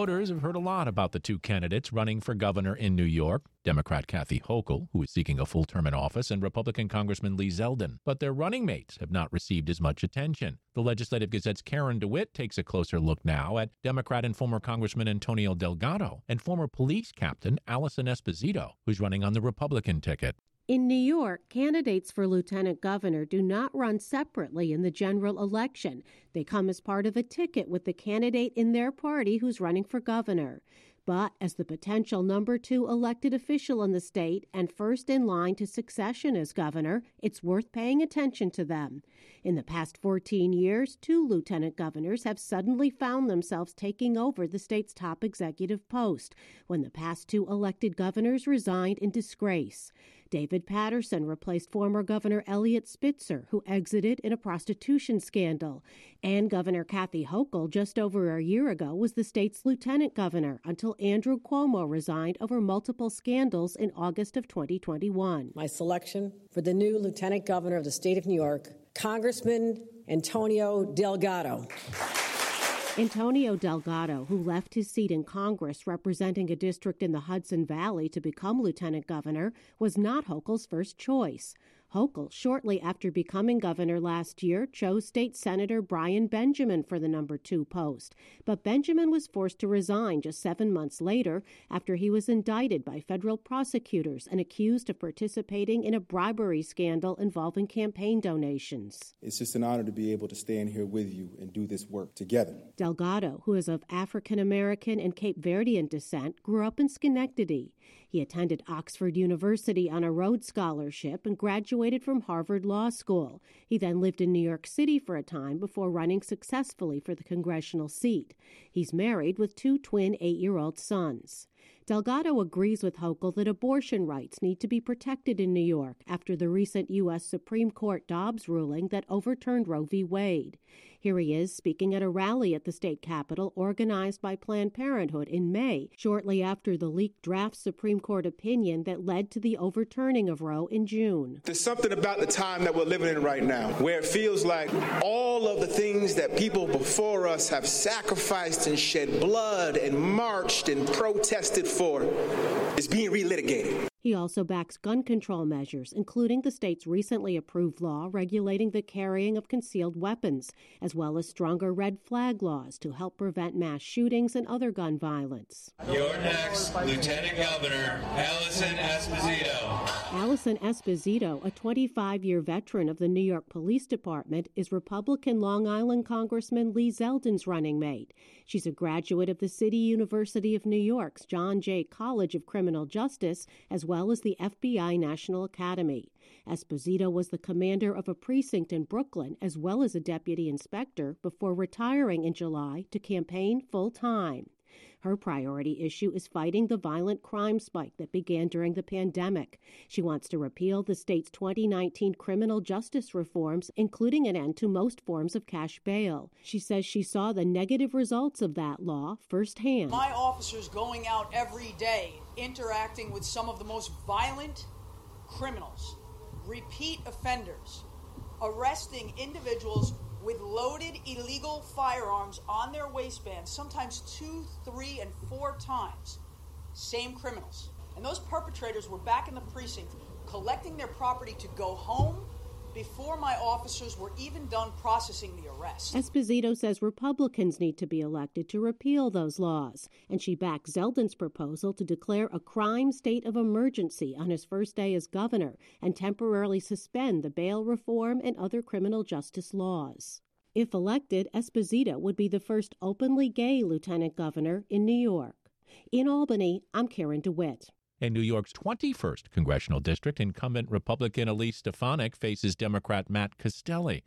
Voters have heard a lot about the two candidates running for governor in New York Democrat Kathy Hochul, who is seeking a full term in office, and Republican Congressman Lee Zeldin. But their running mates have not received as much attention. The Legislative Gazette's Karen DeWitt takes a closer look now at Democrat and former Congressman Antonio Delgado and former police captain Alison Esposito, who's running on the Republican ticket. In New York, candidates for lieutenant governor do not run separately in the general election. They come as part of a ticket with the candidate in their party who's running for governor. But as the potential number two elected official in the state and first in line to succession as governor, it's worth paying attention to them. In the past 14 years, two lieutenant governors have suddenly found themselves taking over the state's top executive post when the past two elected governors resigned in disgrace. David Paterson replaced former Governor Eliot Spitzer, who exited in a prostitution scandal. And Governor Kathy Hochul, just over a year ago, was the state's lieutenant governor until Andrew Cuomo resigned over multiple scandals in August of 2021. My selection for the new lieutenant governor of the state of New York, Congressman Antonio Delgado. Antonio Delgado, who left his seat in Congress representing a district in the Hudson Valley to become lieutenant governor, was not Hochul's first choice. Hochul, shortly after becoming governor last year, chose State Senator Brian Benjamin for the number two post. But Benjamin was forced to resign just seven months later after he was indicted by federal prosecutors and accused of participating in a bribery scandal involving campaign donations. It's just an honor to be able to stand here with you and do this work together. Delgado, who is of African American and Cape Verdean descent, grew up in Schenectady. He attended Oxford University on a Rhodes Scholarship and graduated from Harvard Law School. He then lived in New York City for a time before running successfully for the congressional seat. He's married with two twin eight year old sons. Delgado agrees with Hochul that abortion rights need to be protected in New York after the recent U.S. Supreme Court Dobbs ruling that overturned Roe v. Wade. Here he is speaking at a rally at the state capitol organized by Planned Parenthood in May, shortly after the leaked draft Supreme Court opinion that led to the overturning of Roe in June. There's something about the time that we're living in right now where it feels like all of the things that people before us have sacrificed and shed blood and marched and protested for is being relitigated. He also backs gun control measures, including the state's recently approved law regulating the carrying of concealed weapons, as well as stronger red flag laws to help prevent mass shootings and other gun violence. Your next Lieutenant Governor, Alison Esposito. Alison Esposito, a 25 year veteran of the New York Police Department, is Republican Long Island Congressman Lee Zeldin's running mate. She's a graduate of the City University of New York's John Jay College of Criminal Justice, as well well as the FBI National Academy. Esposito was the commander of a precinct in Brooklyn, as well as a deputy inspector, before retiring in July to campaign full time. Her priority issue is fighting the violent crime spike that began during the pandemic. She wants to repeal the state's 2019 criminal justice reforms, including an end to most forms of cash bail. She says she saw the negative results of that law firsthand. My officers going out every day, interacting with some of the most violent criminals, repeat offenders, arresting individuals with loaded illegal firearms on their waistbands, sometimes two, three, and four times. Same criminals. And those perpetrators were back in the precinct collecting their property to go home before my officers were even done processing the arrest. Esposito says Republicans need to be elected to repeal those laws, and she backs Zeldin's proposal to declare a crime state of emergency on his first day as governor and temporarily suspend the bail reform and other criminal justice laws. If elected, Esposito would be the first openly gay lieutenant governor in New York. In Albany, I'm Karen DeWitt. In New York's 21st congressional district, incumbent Republican Elise Stefanik faces Democrat Matt Castelli.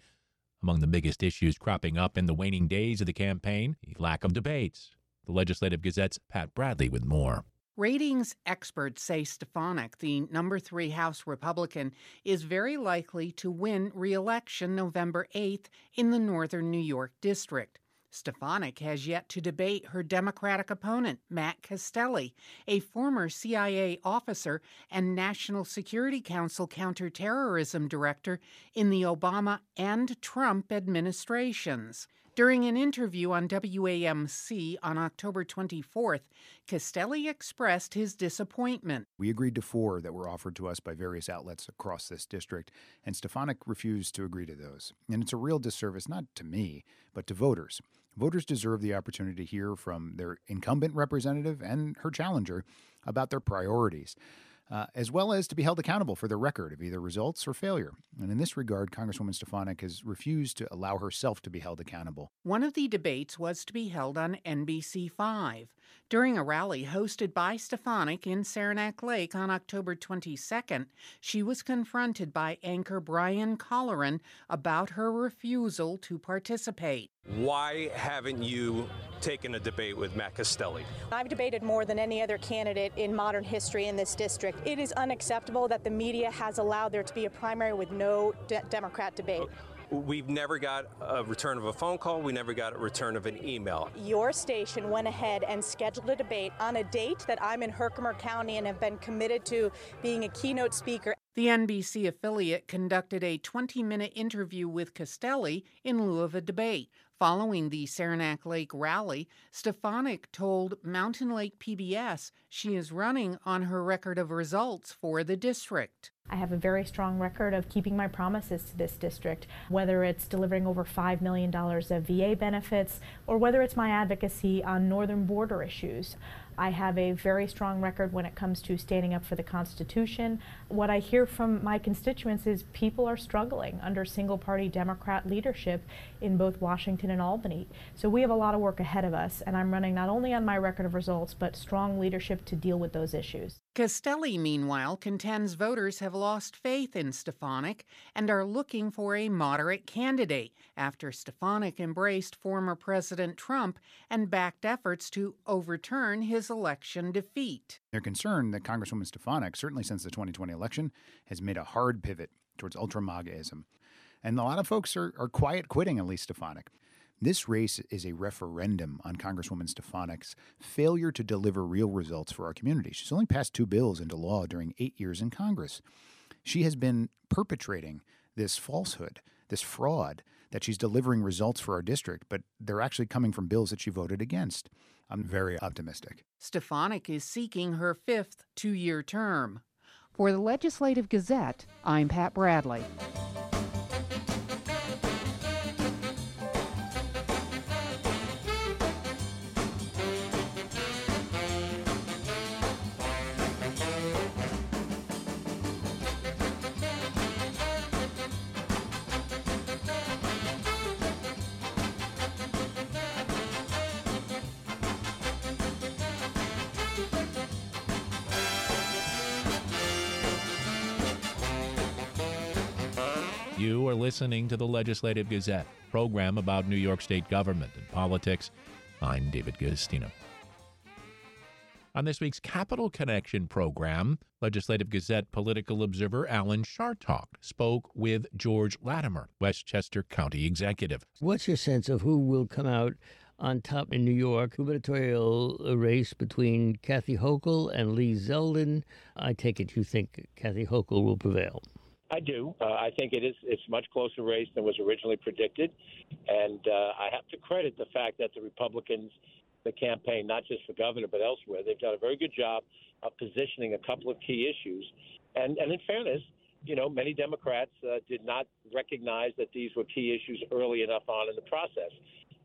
Among the biggest issues cropping up in the waning days of the campaign, the lack of debates. The Legislative Gazette's Pat Bradley with more. Ratings experts say Stefanik, the number three House Republican, is very likely to win re election November 8th in the northern New York district. Stefanik has yet to debate her Democratic opponent, Matt Castelli, a former CIA officer and National Security Council counterterrorism director in the Obama and Trump administrations. During an interview on WAMC on October 24th, Castelli expressed his disappointment. We agreed to four that were offered to us by various outlets across this district, and Stefanik refused to agree to those. And it's a real disservice, not to me, but to voters. Voters deserve the opportunity to hear from their incumbent representative and her challenger about their priorities uh, as well as to be held accountable for the record of either results or failure. And in this regard, Congresswoman Stefanik has refused to allow herself to be held accountable. One of the debates was to be held on NBC5. During a rally hosted by Stefanik in Saranac Lake on October 22nd, she was confronted by anchor Brian Colleran about her refusal to participate. Why haven't you taken a debate with Matt Castelli? I've debated more than any other candidate in modern history in this district. It is unacceptable that the media has allowed there to be a primary with no de- Democrat debate. We've never got a return of a phone call. We never got a return of an email. Your station went ahead and scheduled a debate on a date that I'm in Herkimer County and have been committed to being a keynote speaker. The NBC affiliate conducted a 20 minute interview with Castelli in lieu of a debate. Following the Saranac Lake rally, Stefanik told Mountain Lake PBS she is running on her record of results for the district. I have a very strong record of keeping my promises to this district, whether it's delivering over $5 million of VA benefits or whether it's my advocacy on northern border issues. I have a very strong record when it comes to standing up for the Constitution. What I hear from my constituents is people are struggling under single party Democrat leadership in both Washington and Albany. So we have a lot of work ahead of us, and I'm running not only on my record of results, but strong leadership to deal with those issues. Castelli, meanwhile, contends voters have lost faith in Stefanik and are looking for a moderate candidate after Stefanik embraced former President Trump and backed efforts to overturn his election defeat. They're concerned that Congresswoman Stefanik, certainly since the 2020 election, has made a hard pivot towards ultra MAGAism. And a lot of folks are, are quiet quitting at least Stefanik. This race is a referendum on Congresswoman Stefanik's failure to deliver real results for our community. She's only passed two bills into law during eight years in Congress. She has been perpetrating this falsehood, this fraud, that she's delivering results for our district, but they're actually coming from bills that she voted against. I'm very optimistic. Stefanik is seeking her fifth two year term. For the Legislative Gazette, I'm Pat Bradley. You are listening to the Legislative Gazette, program about New York State government and politics. I'm David Guistina. On this week's Capital Connection program, Legislative Gazette political observer Alan Chartock spoke with George Latimer, Westchester County Executive. What's your sense of who will come out on top in New York? Gubernatorial race between Kathy Hochul and Lee Zeldin. I take it you think Kathy Hochul will prevail. I do. Uh, I think it is. It's much closer race than was originally predicted, and uh, I have to credit the fact that the Republicans, the campaign, not just for governor but elsewhere, they've done a very good job of positioning a couple of key issues. And and in fairness, you know, many Democrats uh, did not recognize that these were key issues early enough on in the process,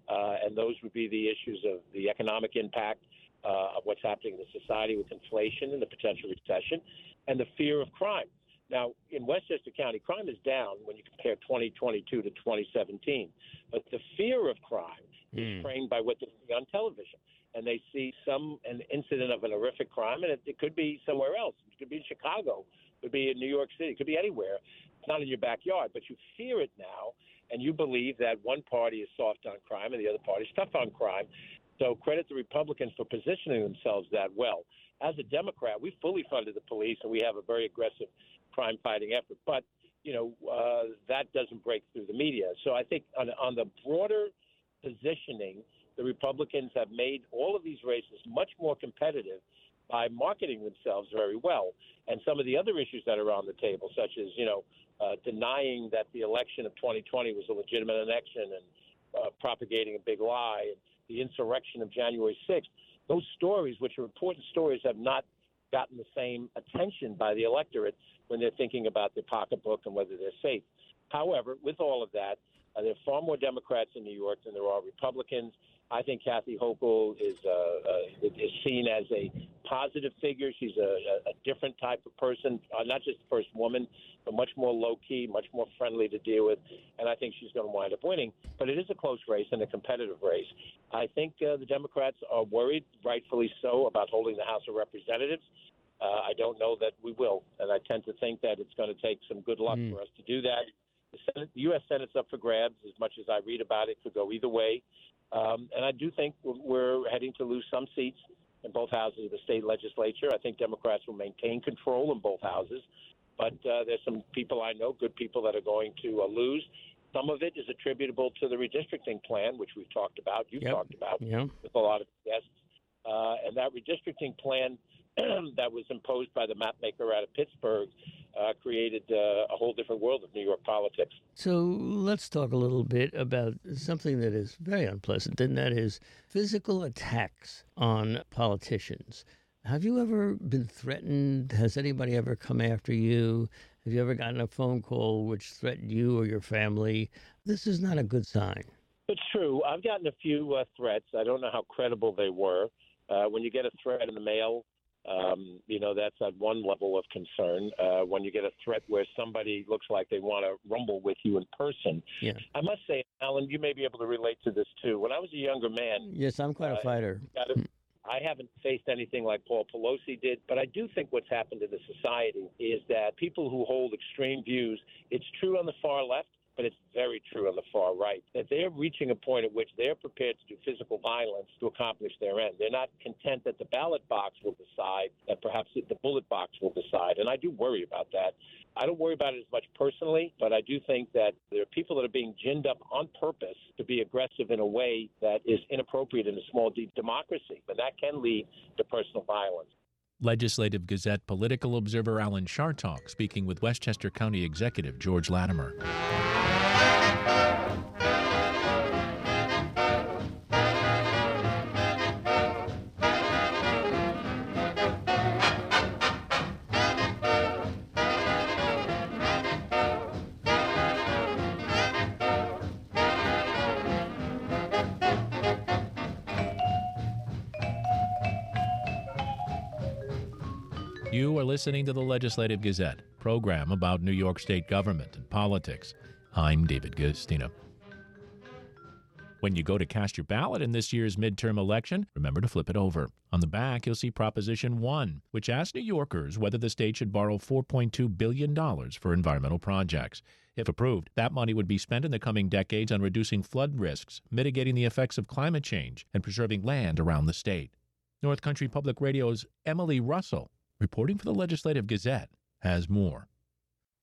uh, and those would be the issues of the economic impact. Uh, of what's happening in the society with inflation and the potential recession, and the fear of crime. Now, in Westchester County, crime is down when you compare 2022 to 2017. But the fear of crime mm. is framed by what they see on television. And they see some an incident of an horrific crime, and it, it could be somewhere else. It could be in Chicago. It could be in New York City. It could be anywhere. It's not in your backyard, but you fear it now. and you believe that one party is soft on crime and the other party is tough on crime. So credit the Republicans for positioning themselves that well. As a Democrat, we fully funded the police and we have a very aggressive crime fighting effort. But you know uh, that doesn't break through the media. So I think on, on the broader positioning, the Republicans have made all of these races much more competitive by marketing themselves very well. And some of the other issues that are on the table, such as you know uh, denying that the election of 2020 was a legitimate election and uh, propagating a big lie, and the insurrection of January 6th, those stories, which are important stories, have not gotten the same attention by the electorate when they're thinking about their pocketbook and whether they're safe. However, with all of that, uh, there are far more Democrats in New York than there are Republicans. I think Kathy Hochul is uh, uh, is seen as a positive figure. She's a, a different type of person, uh, not just the first woman, but much more low key, much more friendly to deal with. And I think she's going to wind up winning. But it is a close race and a competitive race. I think uh, the Democrats are worried, rightfully so, about holding the House of Representatives. Uh, I don't know that we will, and I tend to think that it's going to take some good luck mm. for us to do that. The, Senate, the U.S. Senate's up for grabs. As much as I read about it, could go either way. Um, and I do think we're heading to lose some seats in both houses of the state legislature. I think Democrats will maintain control in both houses, but uh, there's some people I know, good people, that are going to uh, lose. Some of it is attributable to the redistricting plan, which we've talked about. You've yep. talked about with a lot of guests. Uh, and that redistricting plan that was imposed by the mapmaker out of Pittsburgh uh, created uh, a whole different world of New York politics. So let's talk a little bit about something that is very unpleasant, and that is physical attacks on politicians. Have you ever been threatened? Has anybody ever come after you? Have you ever gotten a phone call which threatened you or your family? This is not a good sign. It's true. I've gotten a few uh, threats. I don't know how credible they were. Uh, when you get a threat in the mail, um, you know, that's at one level of concern. Uh, when you get a threat where somebody looks like they want to rumble with you in person. Yeah. I must say, Alan, you may be able to relate to this too. When I was a younger man. Yes, I'm quite uh, a fighter. I haven't faced anything like Paul Pelosi did, but I do think what's happened in the society is that people who hold extreme views, it's true on the far left, but it's very true on the far right that they're reaching a point at which they're prepared to do physical violence to accomplish their end. They're not content that the ballot box will decide, that perhaps the bullet box will decide. And I do worry about that. I don't worry about it as much personally, but I do think that there are people that are being ginned up on purpose to be aggressive in a way that is inappropriate in a small d democracy, and that can lead to personal violence. Legislative Gazette political observer Alan Chartock speaking with Westchester County Executive George Latimer. Are listening to the Legislative Gazette, program about New York State government and politics. I'm David Guistina. When you go to cast your ballot in this year's midterm election, remember to flip it over. On the back, you'll see Proposition 1, which asks New Yorkers whether the state should borrow $4.2 billion for environmental projects. If approved, that money would be spent in the coming decades on reducing flood risks, mitigating the effects of climate change, and preserving land around the state. North Country Public Radio's Emily Russell reporting for the Legislative Gazette, has more.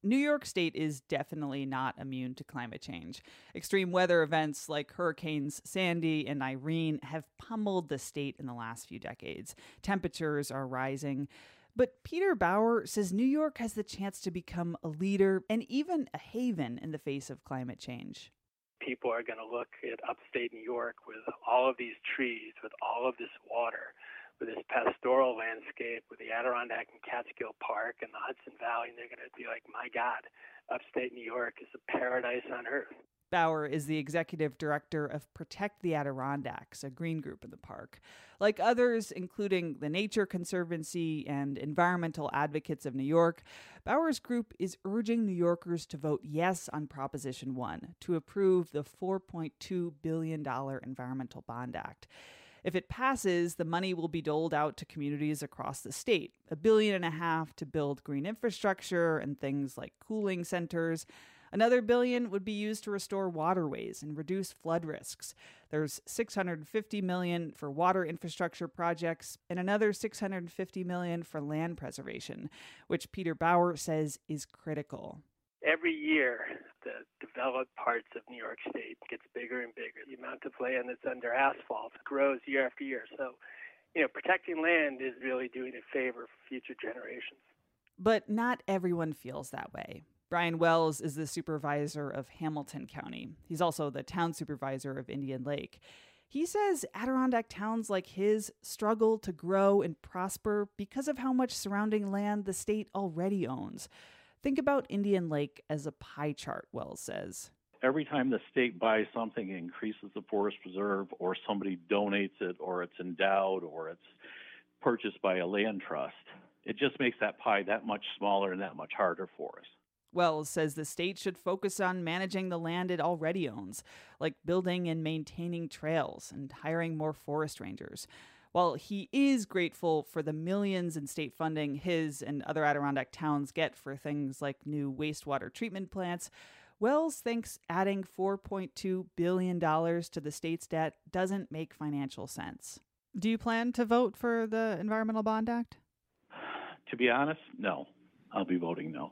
New York State is definitely not immune to climate change. Extreme weather events like Hurricanes Sandy and Irene have pummeled the state in the last few decades. Temperatures are rising. But Peter Bauer says New York has the chance to become a leader and even a haven in the face of climate change. People are going to look at upstate New York with all of these trees, with all of this water, with this pastoral landscape with the Adirondack and Catskill Park and the Hudson Valley, and they're going to be like, my God, upstate New York is a paradise on earth. Bauer is the executive director of Protect the Adirondacks, a green group in the park. Like others, including the Nature Conservancy and environmental advocates of New York, Bauer's group is urging New Yorkers to vote yes on Proposition 1 to approve the $4.2 billion Environmental Bond Act. If it passes, the money will be doled out to communities across the state a billion and a half to build green infrastructure and things like cooling centers, Another billion would be used to restore waterways and reduce flood risks. There's 650 million for water infrastructure projects and another 650 million for land preservation, which Peter Bauer says is critical. Every year, the developed parts of New York State gets bigger and bigger. The amount of land that's under asphalt grows year after year. So, you know, protecting land is really doing a favor for future generations. But not everyone feels that way. Brian Wells is the supervisor of Hamilton County. He's also the town supervisor of Indian Lake. He says Adirondack towns like his struggle to grow and prosper because of how much surrounding land the state already owns. Think about Indian Lake as a pie chart, Wells says. Every time the state buys something, it increases the forest reserve, or somebody donates it, or it's endowed, or it's purchased by a land trust. It just makes that pie that much smaller and that much harder for us. Wells says the state should focus on managing the land it already owns, like building and maintaining trails and hiring more forest rangers. While he is grateful for the millions in state funding his and other Adirondack towns get for things like new wastewater treatment plants, Wells thinks adding $4.2 billion to the state's debt doesn't make financial sense. Do you plan to vote for the Environmental Bond Act? To be honest, no. I'll be voting no.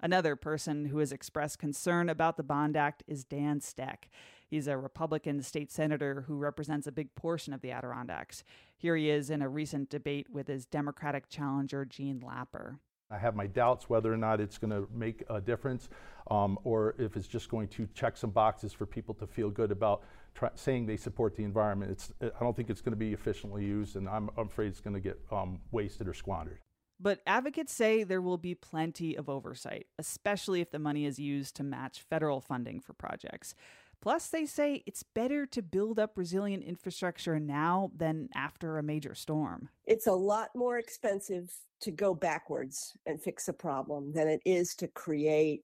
Another person who has expressed concern about the Bond Act is Dan Stec. He's a Republican state senator who represents a big portion of the Adirondacks. Here he is in a recent debate with his Democratic challenger, Jean Lapper. I have my doubts whether or not it's going to make a difference um, or if it's just going to check some boxes for people to feel good about try, saying they support the environment. It's, I don't think it's going to be efficiently used, and I'm, I'm afraid it's going to get um, wasted or squandered. But advocates say there will be plenty of oversight, especially if the money is used to match federal funding for projects. Plus, they say it's better to build up resilient infrastructure now than after a major storm. It's a lot more expensive to go backwards and fix a problem than it is to create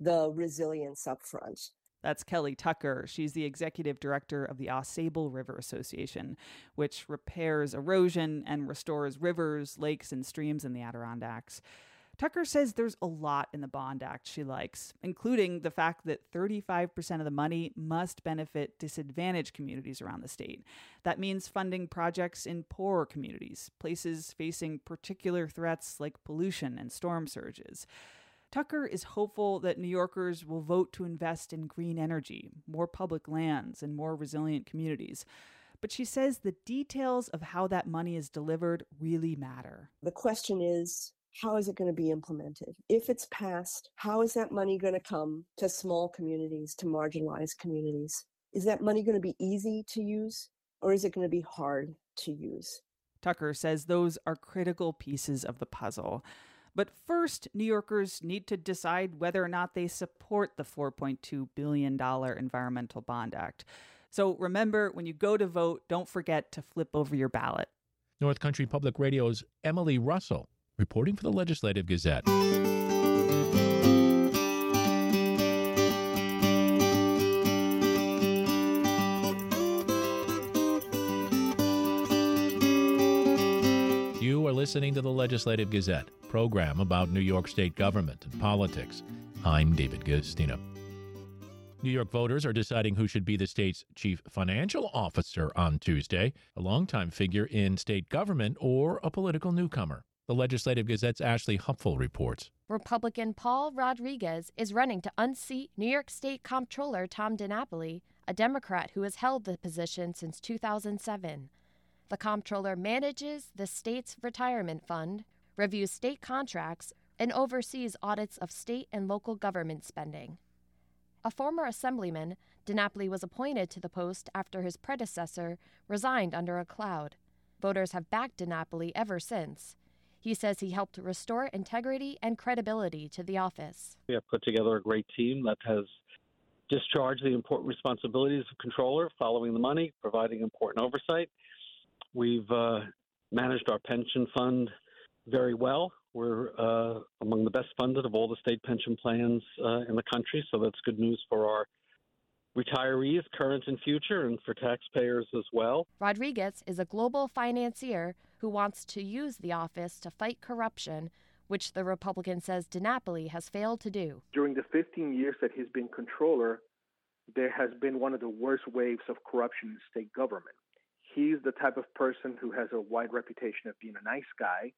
the resilience up front. That's Kelly Tucker. She's the executive director of the AuSable River Association, which repairs erosion and restores rivers, lakes, and streams in the Adirondacks. Tucker says there's a lot in the Bond Act she likes, including the fact that 35% of the money must benefit disadvantaged communities around the state. That means funding projects in poorer communities, places facing particular threats like pollution and storm surges. Tucker is hopeful that New Yorkers will vote to invest in green energy, more public lands, and more resilient communities. But she says the details of how that money is delivered really matter. The question is how is it going to be implemented? If it's passed, how is that money going to come to small communities, to marginalized communities? Is that money going to be easy to use or is it going to be hard to use? Tucker says those are critical pieces of the puzzle. But first, New Yorkers need to decide whether or not they support the $4.2 billion Environmental Bond Act. So remember, when you go to vote, don't forget to flip over your ballot. North Country Public Radio's Emily Russell reporting for the Legislative Gazette. You are listening to the Legislative Gazette, program about New York State government and politics. I'm David Guistina. New York voters are deciding who should be the state's chief financial officer on Tuesday, a longtime figure in state government or a political newcomer. The Legislative Gazette's Ashley Hupfl reports. Republican Paul Rodriguez is running to unseat New York State Comptroller Tom DiNapoli, a Democrat who has held the position since 2007. The comptroller manages the state's retirement fund, reviews state contracts, and oversees audits of state and local government spending. A former assemblyman, DiNapoli was appointed to the post after his predecessor resigned under a cloud. Voters have backed DiNapoli ever since. He says he helped restore integrity and credibility to the office. We have put together a great team that has discharged the important responsibilities of controller, following the money, providing important oversight. We've uh, managed our pension fund very well. We're uh, among the best funded of all the state pension plans uh, in the country, so that's good news for our retirees, current and future, and for taxpayers as well. Rodriguez is a global financier who wants to use the office to fight corruption which the Republican says DiNapoli has failed to do. During the 15 years that he's been controller, there has been one of the worst waves of corruption in state government. He's the type of person who has a wide reputation of being a nice guy,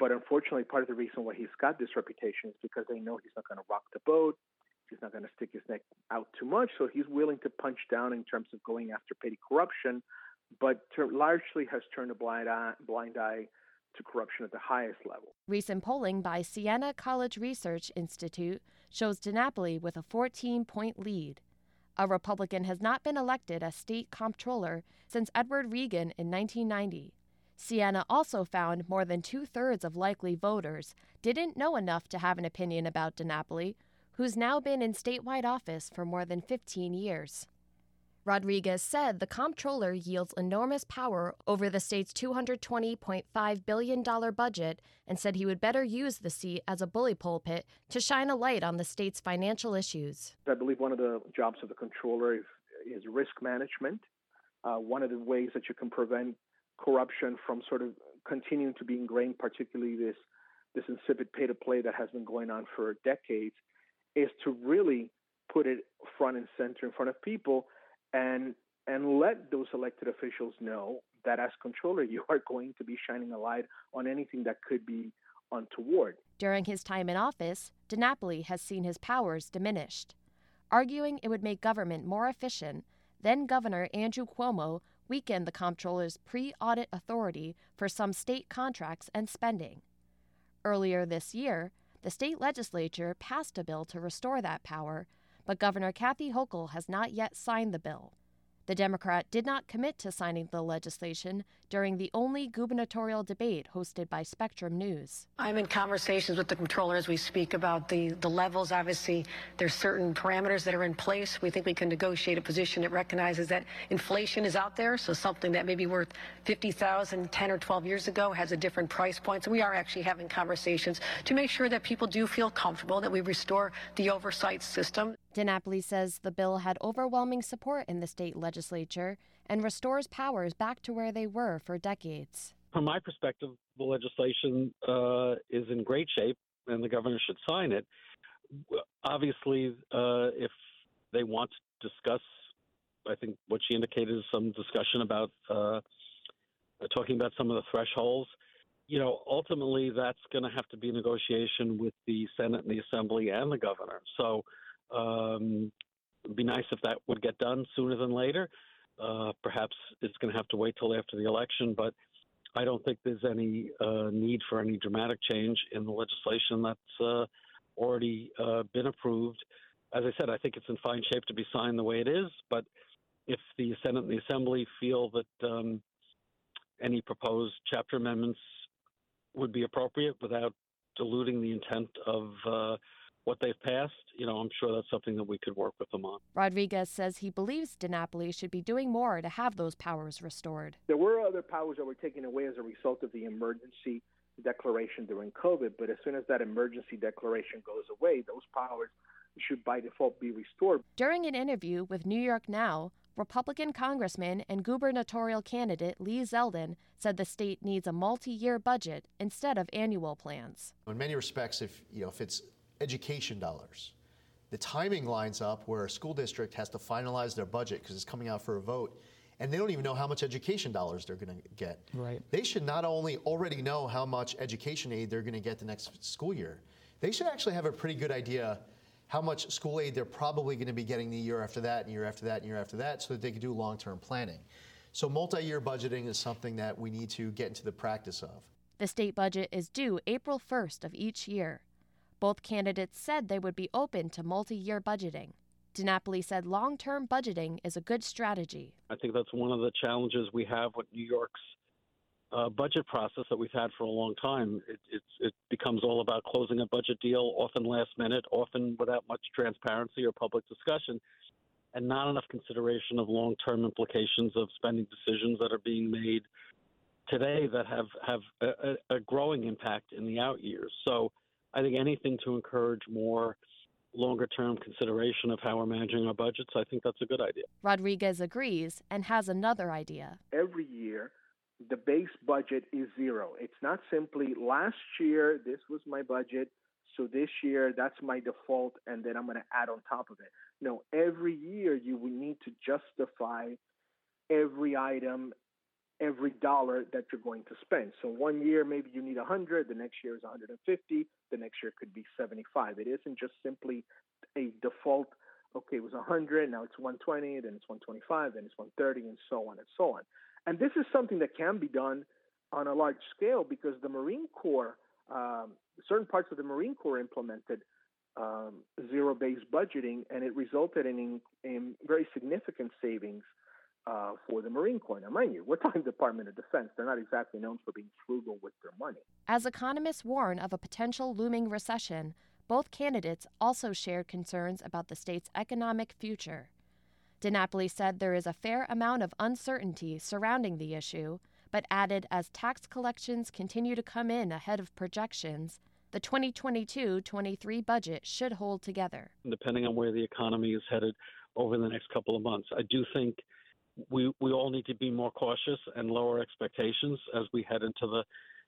but unfortunately, part of the reason why he's got this reputation is because they know he's not going to rock the boat. He's not going to stick his neck out too much, so he's willing to punch down in terms of going after petty corruption, but ter- largely has turned a blind eye, blind eye to corruption at the highest level. Recent polling by Siena College Research Institute shows DiNapoli with a 14 point lead. A Republican has not been elected as state comptroller since Edward Regan in 1990. Siena also found more than two thirds of likely voters didn't know enough to have an opinion about DiNapoli, who's now been in statewide office for more than 15 years. Rodriguez said the comptroller yields enormous power over the state's $220.5 billion budget and said he would better use the seat as a bully pulpit to shine a light on the state's financial issues. I believe one of the jobs of the controller is, is risk management. Uh, one of the ways that you can prevent corruption from sort of continuing to be ingrained, particularly this this insipid pay to play that has been going on for decades, is to really put it front and center in front of people and and let those elected officials know that as controller you are going to be shining a light on anything that could be untoward. During his time in office, DiNapoli has seen his powers diminished. Arguing it would make government more efficient, then Governor Andrew Cuomo weakened the comptroller's pre audit authority for some state contracts and spending. Earlier this year, the state legislature passed a bill to restore that power, but Governor Kathy Hochul has not yet signed the bill. The Democrat did not commit to signing the legislation during the only gubernatorial debate hosted by Spectrum News. I'm in conversations with the controller as we speak about the, the levels. Obviously, there's certain parameters that are in place. We think we can negotiate a position that recognizes that inflation is out there, so something that may be worth 50,000 10 or 12 years ago has a different price point. So we are actually having conversations to make sure that people do feel comfortable that we restore the oversight system. DiNapoli says the bill had overwhelming support in the state legislature and restores powers back to where they were for decades. From my perspective, the legislation uh, is in great shape and the governor should sign it. Obviously, uh, if they want to discuss, I think what she indicated is some discussion about uh, talking about some of the thresholds. You know, ultimately, that's going to have to be negotiation with the Senate and the Assembly and the governor. So, um, it'd be nice if that would get done sooner than later. Uh, perhaps it's going to have to wait till after the election, but I don't think there's any uh, need for any dramatic change in the legislation that's uh, already uh, been approved. As I said, I think it's in fine shape to be signed the way it is, but if the Senate and the Assembly feel that um, any proposed chapter amendments would be appropriate without diluting the intent of uh, what they've passed, you know, I'm sure that's something that we could work with them on. Rodriguez says he believes DiNapoli should be doing more to have those powers restored. There were other powers that were taken away as a result of the emergency declaration during COVID, but as soon as that emergency declaration goes away, those powers should by default be restored. During an interview with New York Now, Republican Congressman and gubernatorial candidate Lee Zeldin said the state needs a multi-year budget instead of annual plans. In many respects, if you know if it's education dollars. The timing lines up where a school district has to finalize their budget because it's coming out for a vote, and they don't even know how much education dollars they're going to get. Right. They should not only already know how much education aid they're going to get the next school year, they should actually have a pretty good idea how much school aid they're probably going to be getting the year after that, and year after that, and year after that, so that they can do long-term planning. So multi-year budgeting is something that we need to get into the practice of. The state budget is due April 1st of each year. Both candidates said they would be open to multi year budgeting. DiNapoli said long term budgeting is a good strategy. I think that's one of the challenges we have with New York's uh, budget process that we've had for a long time. It, it becomes all about closing a budget deal, often last minute, often without much transparency or public discussion, and not enough consideration of long term implications of spending decisions that are being made today that have, have a, a growing impact in the out years. So I think anything to encourage more longer term consideration of how we're managing our budgets, I think that's a good idea. Rodriguez agrees and has another idea. Every year, the base budget is zero. It's not simply last year, this was my budget, so this year that's my default, and then I'm going to add on top of it. No, every year you will need to justify every item, every dollar that you're going to spend. So one year maybe you need 100, the next year is 150, the next year could be 75. It isn't just simply a default. Okay, it was 100, now it's 120, then it's 125, then it's 130, and so on and so on. And this is something that can be done on a large scale because the Marine Corps, um, certain parts of the Marine Corps implemented um, zero based budgeting, and it resulted in, in very significant savings uh, for the Marine Corps. Now, mind you, we're talking Department of Defense. They're not exactly known for being frugal with their money. As economists warn of a potential looming recession, both candidates also shared concerns about the state's economic future. DiNapoli said there is a fair amount of uncertainty surrounding the issue, but added as tax collections continue to come in ahead of projections, the 2022 23 budget should hold together. Depending on where the economy is headed over the next couple of months, I do think we, we all need to be more cautious and lower expectations as we head into the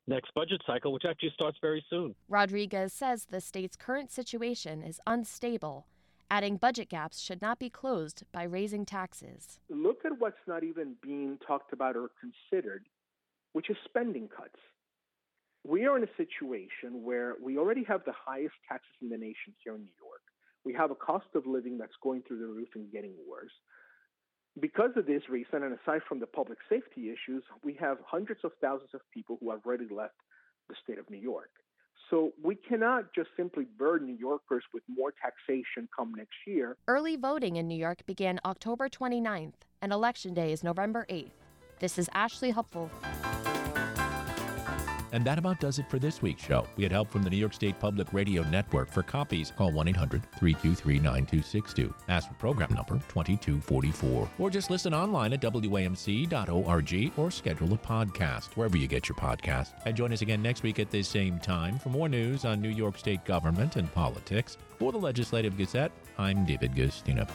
next budget cycle, which actually starts very soon. Rodriguez says the state's current situation is unstable, adding budget gaps should not be closed by raising taxes. Look at what's not even being talked about or considered, which is spending cuts. We are in a situation where we already have the highest taxes in the nation here in New York. We have a cost of living that's going through the roof and getting worse. Because of this reason, and aside from the public safety issues, we have hundreds of thousands of people who have already left the state of New York. So we cannot just simply burden New Yorkers with more taxation come next year. Early voting in New York began October 29th, and Election Day is November 8th. This is Ashley Hupfl. And that about does it for this week's show. We had help from the New York State Public Radio Network. For copies, call 1 800 323 9262. Ask for program number 2244. Or just listen online at WAMC.org or schedule a podcast wherever you get your podcast. And join us again next week at this same time for more news on New York State government and politics. For the Legislative Gazette, I'm David Guistina.